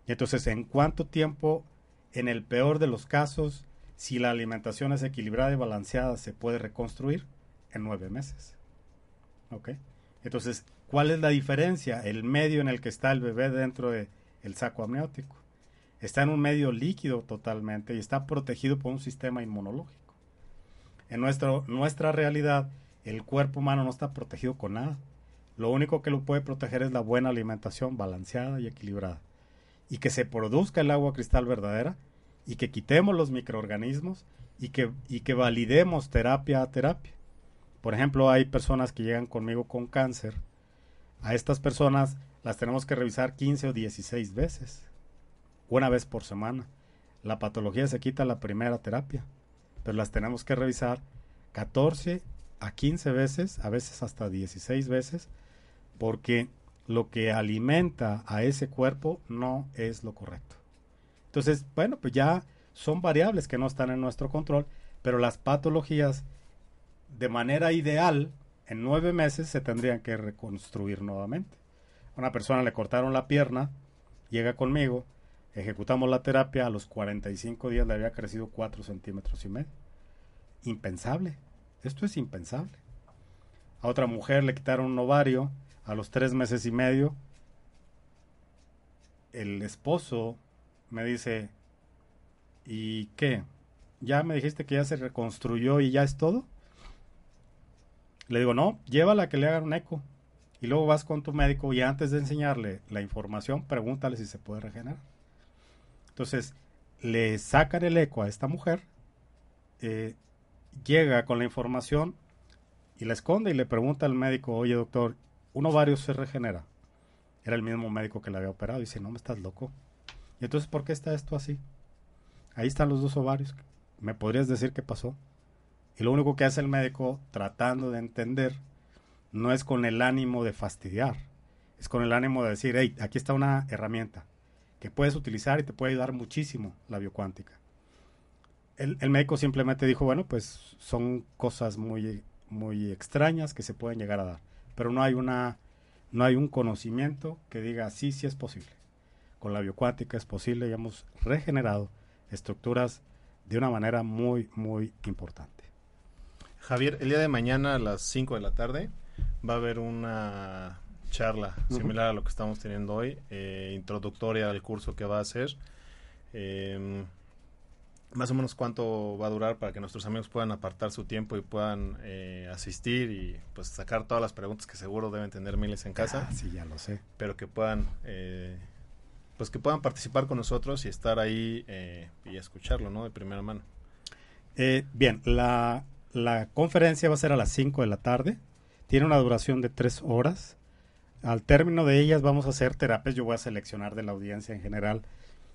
Speaker 5: Y entonces, ¿en cuánto tiempo, en el peor de los casos, si la alimentación es equilibrada y balanceada, se puede reconstruir? En nueve meses. ¿Ok? Entonces, ¿cuál es la diferencia? El medio en el que está el bebé dentro del el saco amniótico. Está en un medio líquido totalmente y está protegido por un sistema inmunológico. En nuestro, nuestra realidad, el cuerpo humano no está protegido con nada. Lo único que lo puede proteger es la buena alimentación balanceada y equilibrada y que se produzca el agua cristal verdadera y que quitemos los microorganismos y que, y que validemos terapia a terapia. Por ejemplo, hay personas que llegan conmigo con cáncer. A estas personas las tenemos que revisar 15 o 16 veces, una vez por semana. La patología se quita la primera terapia. Pero las tenemos que revisar 14 a 15 veces, a veces hasta 16 veces, porque lo que alimenta a ese cuerpo no es lo correcto. Entonces, bueno, pues ya son variables que no están en nuestro control, pero las patologías de manera ideal en nueve meses se tendrían que reconstruir nuevamente. Una persona le cortaron la pierna, llega conmigo, ejecutamos la terapia, a los 45 días le había crecido 4 centímetros y medio. Impensable. Esto es impensable. A otra mujer le quitaron un ovario a los tres meses y medio. El esposo me dice, ¿y qué? ¿Ya me dijiste que ya se reconstruyó y ya es todo? Le digo, no, llévala que le hagan un eco. Y luego vas con tu médico y antes de enseñarle la información, pregúntale si se puede regenerar. Entonces, le sacan el eco a esta mujer, eh, llega con la información y la esconde y le pregunta al médico, oye doctor, ¿un ovario se regenera? Era el mismo médico que la había operado y dice, no, me estás loco. Y entonces, ¿por qué está esto así? Ahí están los dos ovarios. ¿Me podrías decir qué pasó? Y lo único que hace el médico tratando de entender no es con el ánimo de fastidiar, es con el ánimo de decir, hey, aquí está una herramienta que puedes utilizar y te puede ayudar muchísimo la biocuántica. El, médico simplemente dijo, bueno, pues son cosas muy, muy extrañas que se pueden llegar a dar, pero no hay, una, no hay un conocimiento que diga, sí, sí es posible. Con la biocuántica es posible y hemos regenerado estructuras de una manera muy, muy importante.
Speaker 4: Javier, el día de mañana a las 5 de la tarde va a haber una charla similar a lo que estamos teniendo hoy, eh, introductoria al curso que va a hacer. Em, más o menos cuánto va a durar para que nuestros amigos puedan apartar su tiempo y puedan eh, asistir y pues sacar todas las preguntas que seguro deben tener miles en casa.
Speaker 5: Ah, sí, ya lo sé.
Speaker 4: Pero que puedan eh, pues que puedan participar con nosotros y estar ahí y escucharlo, ¿no? De primera mano.
Speaker 5: bien, la, la conferencia va a ser a las 5 de la tarde. Tiene una duración de 3 horas. Al término de ellas vamos a hacer terapias. Yo voy a seleccionar de la audiencia en general.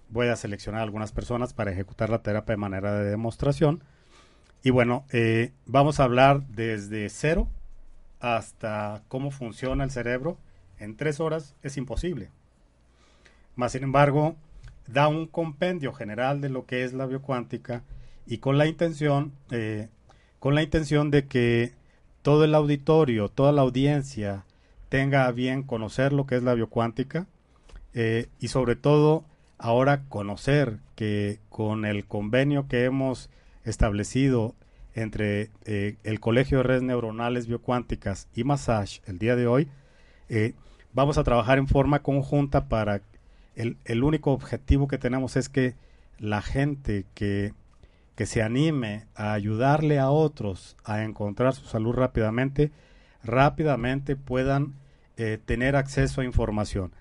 Speaker 5: Voy a seleccionar algunas personas para ejecutar la terapia de manera de demostración. Y bueno, eh, vamos a hablar desde cero hasta cómo funciona el cerebro. En tres horas es imposible. Más sin embargo, da un compendio general de lo que es la biocuántica y con la intención eh, con la intención de que todo el auditorio, toda la audiencia tenga bien conocer lo que es la biocuántica eh, y sobre todo ahora conocer que con el convenio que hemos establecido entre eh, el Colegio de Redes Neuronales Biocuánticas y Massage el día de hoy, eh, vamos a trabajar en forma conjunta para el, el único objetivo que tenemos es que la gente que que se anime a ayudarle a otros a encontrar su salud rápidamente, rápidamente puedan eh, tener acceso a información.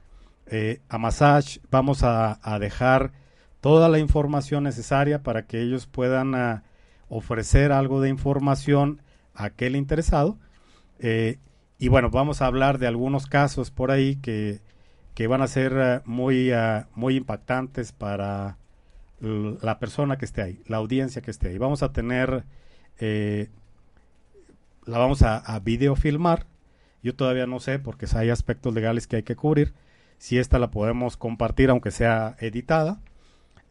Speaker 5: Eh, a Massage vamos a, dejar toda la información necesaria para que ellos puedan ah, ofrecer algo de información a aquel interesado. Eh, y bueno, vamos a hablar de algunos casos por ahí que, que van a ser ah, muy, ah, muy impactantes para la persona que esté ahí, la audiencia que esté ahí. Vamos a tener, la vamos a, a videofilmar. Yo todavía no sé porque hay aspectos legales que hay que cubrir. Si esta la podemos compartir aunque sea editada.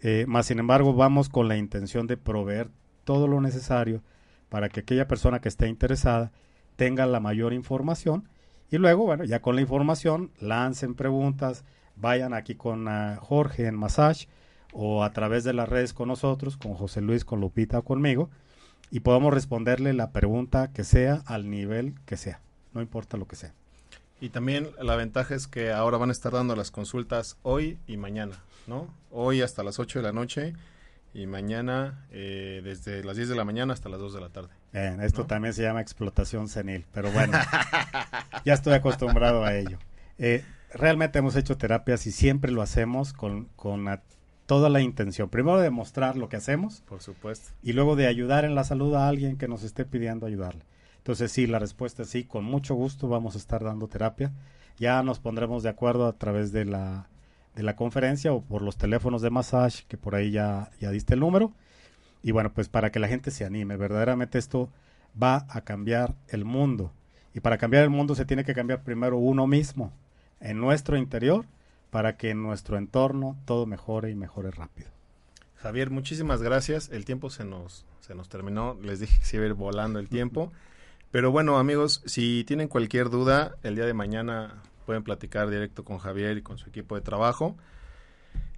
Speaker 5: Eh, más sin embargo, vamos con la intención de proveer todo lo necesario para que aquella persona que esté interesada tenga la mayor información. Y luego, bueno, ya con la información, lancen preguntas, vayan aquí con ah, Jorge en Massage o a través de las redes con nosotros, con José Luis, con Lupita o conmigo, y podamos responderle la pregunta que sea al nivel que sea, no importa lo que sea.
Speaker 4: Y también la ventaja es que ahora van a estar dando las consultas hoy y mañana, ¿no? Hoy hasta las 8 de la noche y mañana eh, desde las 10 de la mañana hasta las 2 de la tarde.
Speaker 5: esto también se llama explotación senil, pero bueno, ya estoy acostumbrado a ello. Eh, realmente hemos hecho terapias y siempre lo hacemos con, con toda la intención. Primero de mostrar lo que hacemos.
Speaker 4: Por supuesto.
Speaker 5: Y luego de ayudar en la salud a alguien que nos esté pidiendo ayudarle. Entonces sí, la respuesta es sí, con mucho gusto vamos a estar dando terapia. Ya nos pondremos de acuerdo a través de la, de la conferencia o por los teléfonos de massage, que por ahí ya, ya diste el número. Y bueno, pues para que la gente se anime, verdaderamente esto va a cambiar el mundo. Y para cambiar el mundo se tiene que cambiar primero uno mismo, en nuestro interior, para que en nuestro entorno todo mejore y mejore rápido.
Speaker 4: Javier, muchísimas gracias. El tiempo se nos, se nos terminó. Les dije que se iba a ir volando el tiempo. Pero bueno, amigos, si tienen cualquier duda, el día de mañana pueden platicar directo con Javier y con su equipo de trabajo.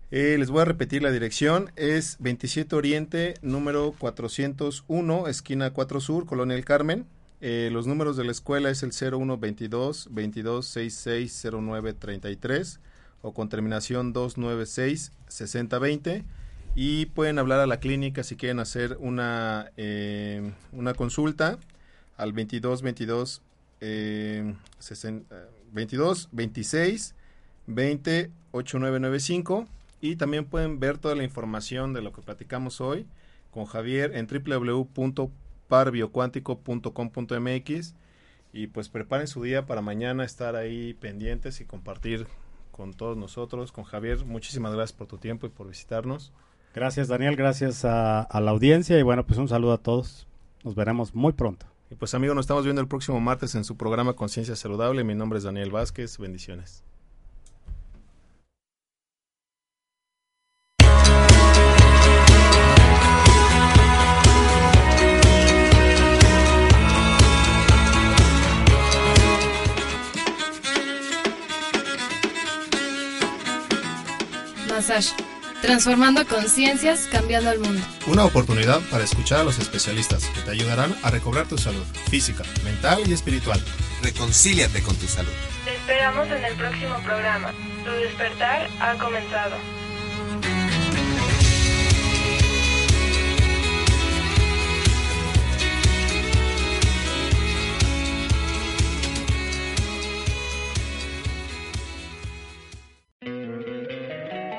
Speaker 4: Eh, les voy a repetir la dirección. Es 27 Oriente, número 401, esquina 4 Sur, Colonia El Carmen. Eh, los números de la escuela es el 0122 2266 0933 o con terminación 296 6020 y pueden hablar a la clínica si quieren hacer una, eh, una consulta al 22 22 22 26 20 8995 y también pueden ver toda la información de lo que platicamos hoy con Javier en www.parbiocuántico.com.mx y pues preparen su día para mañana estar ahí pendientes y compartir con todos nosotros, con Javier. Muchísimas gracias por tu tiempo y por visitarnos.
Speaker 5: Gracias Daniel, gracias a, a la audiencia y bueno, pues un saludo a todos. Nos veremos muy pronto.
Speaker 4: Y pues amigos, nos estamos viendo el próximo martes en su programa Conciencia Saludable. Mi nombre es Daniel Vázquez. Bendiciones.
Speaker 3: Massage. Transformando conciencias, cambiando el mundo.
Speaker 2: Una oportunidad para escuchar a los especialistas que te ayudarán a recobrar tu salud física, mental y espiritual. Reconcíliate con tu salud.
Speaker 6: Te esperamos en el próximo programa. Tu despertar ha comenzado.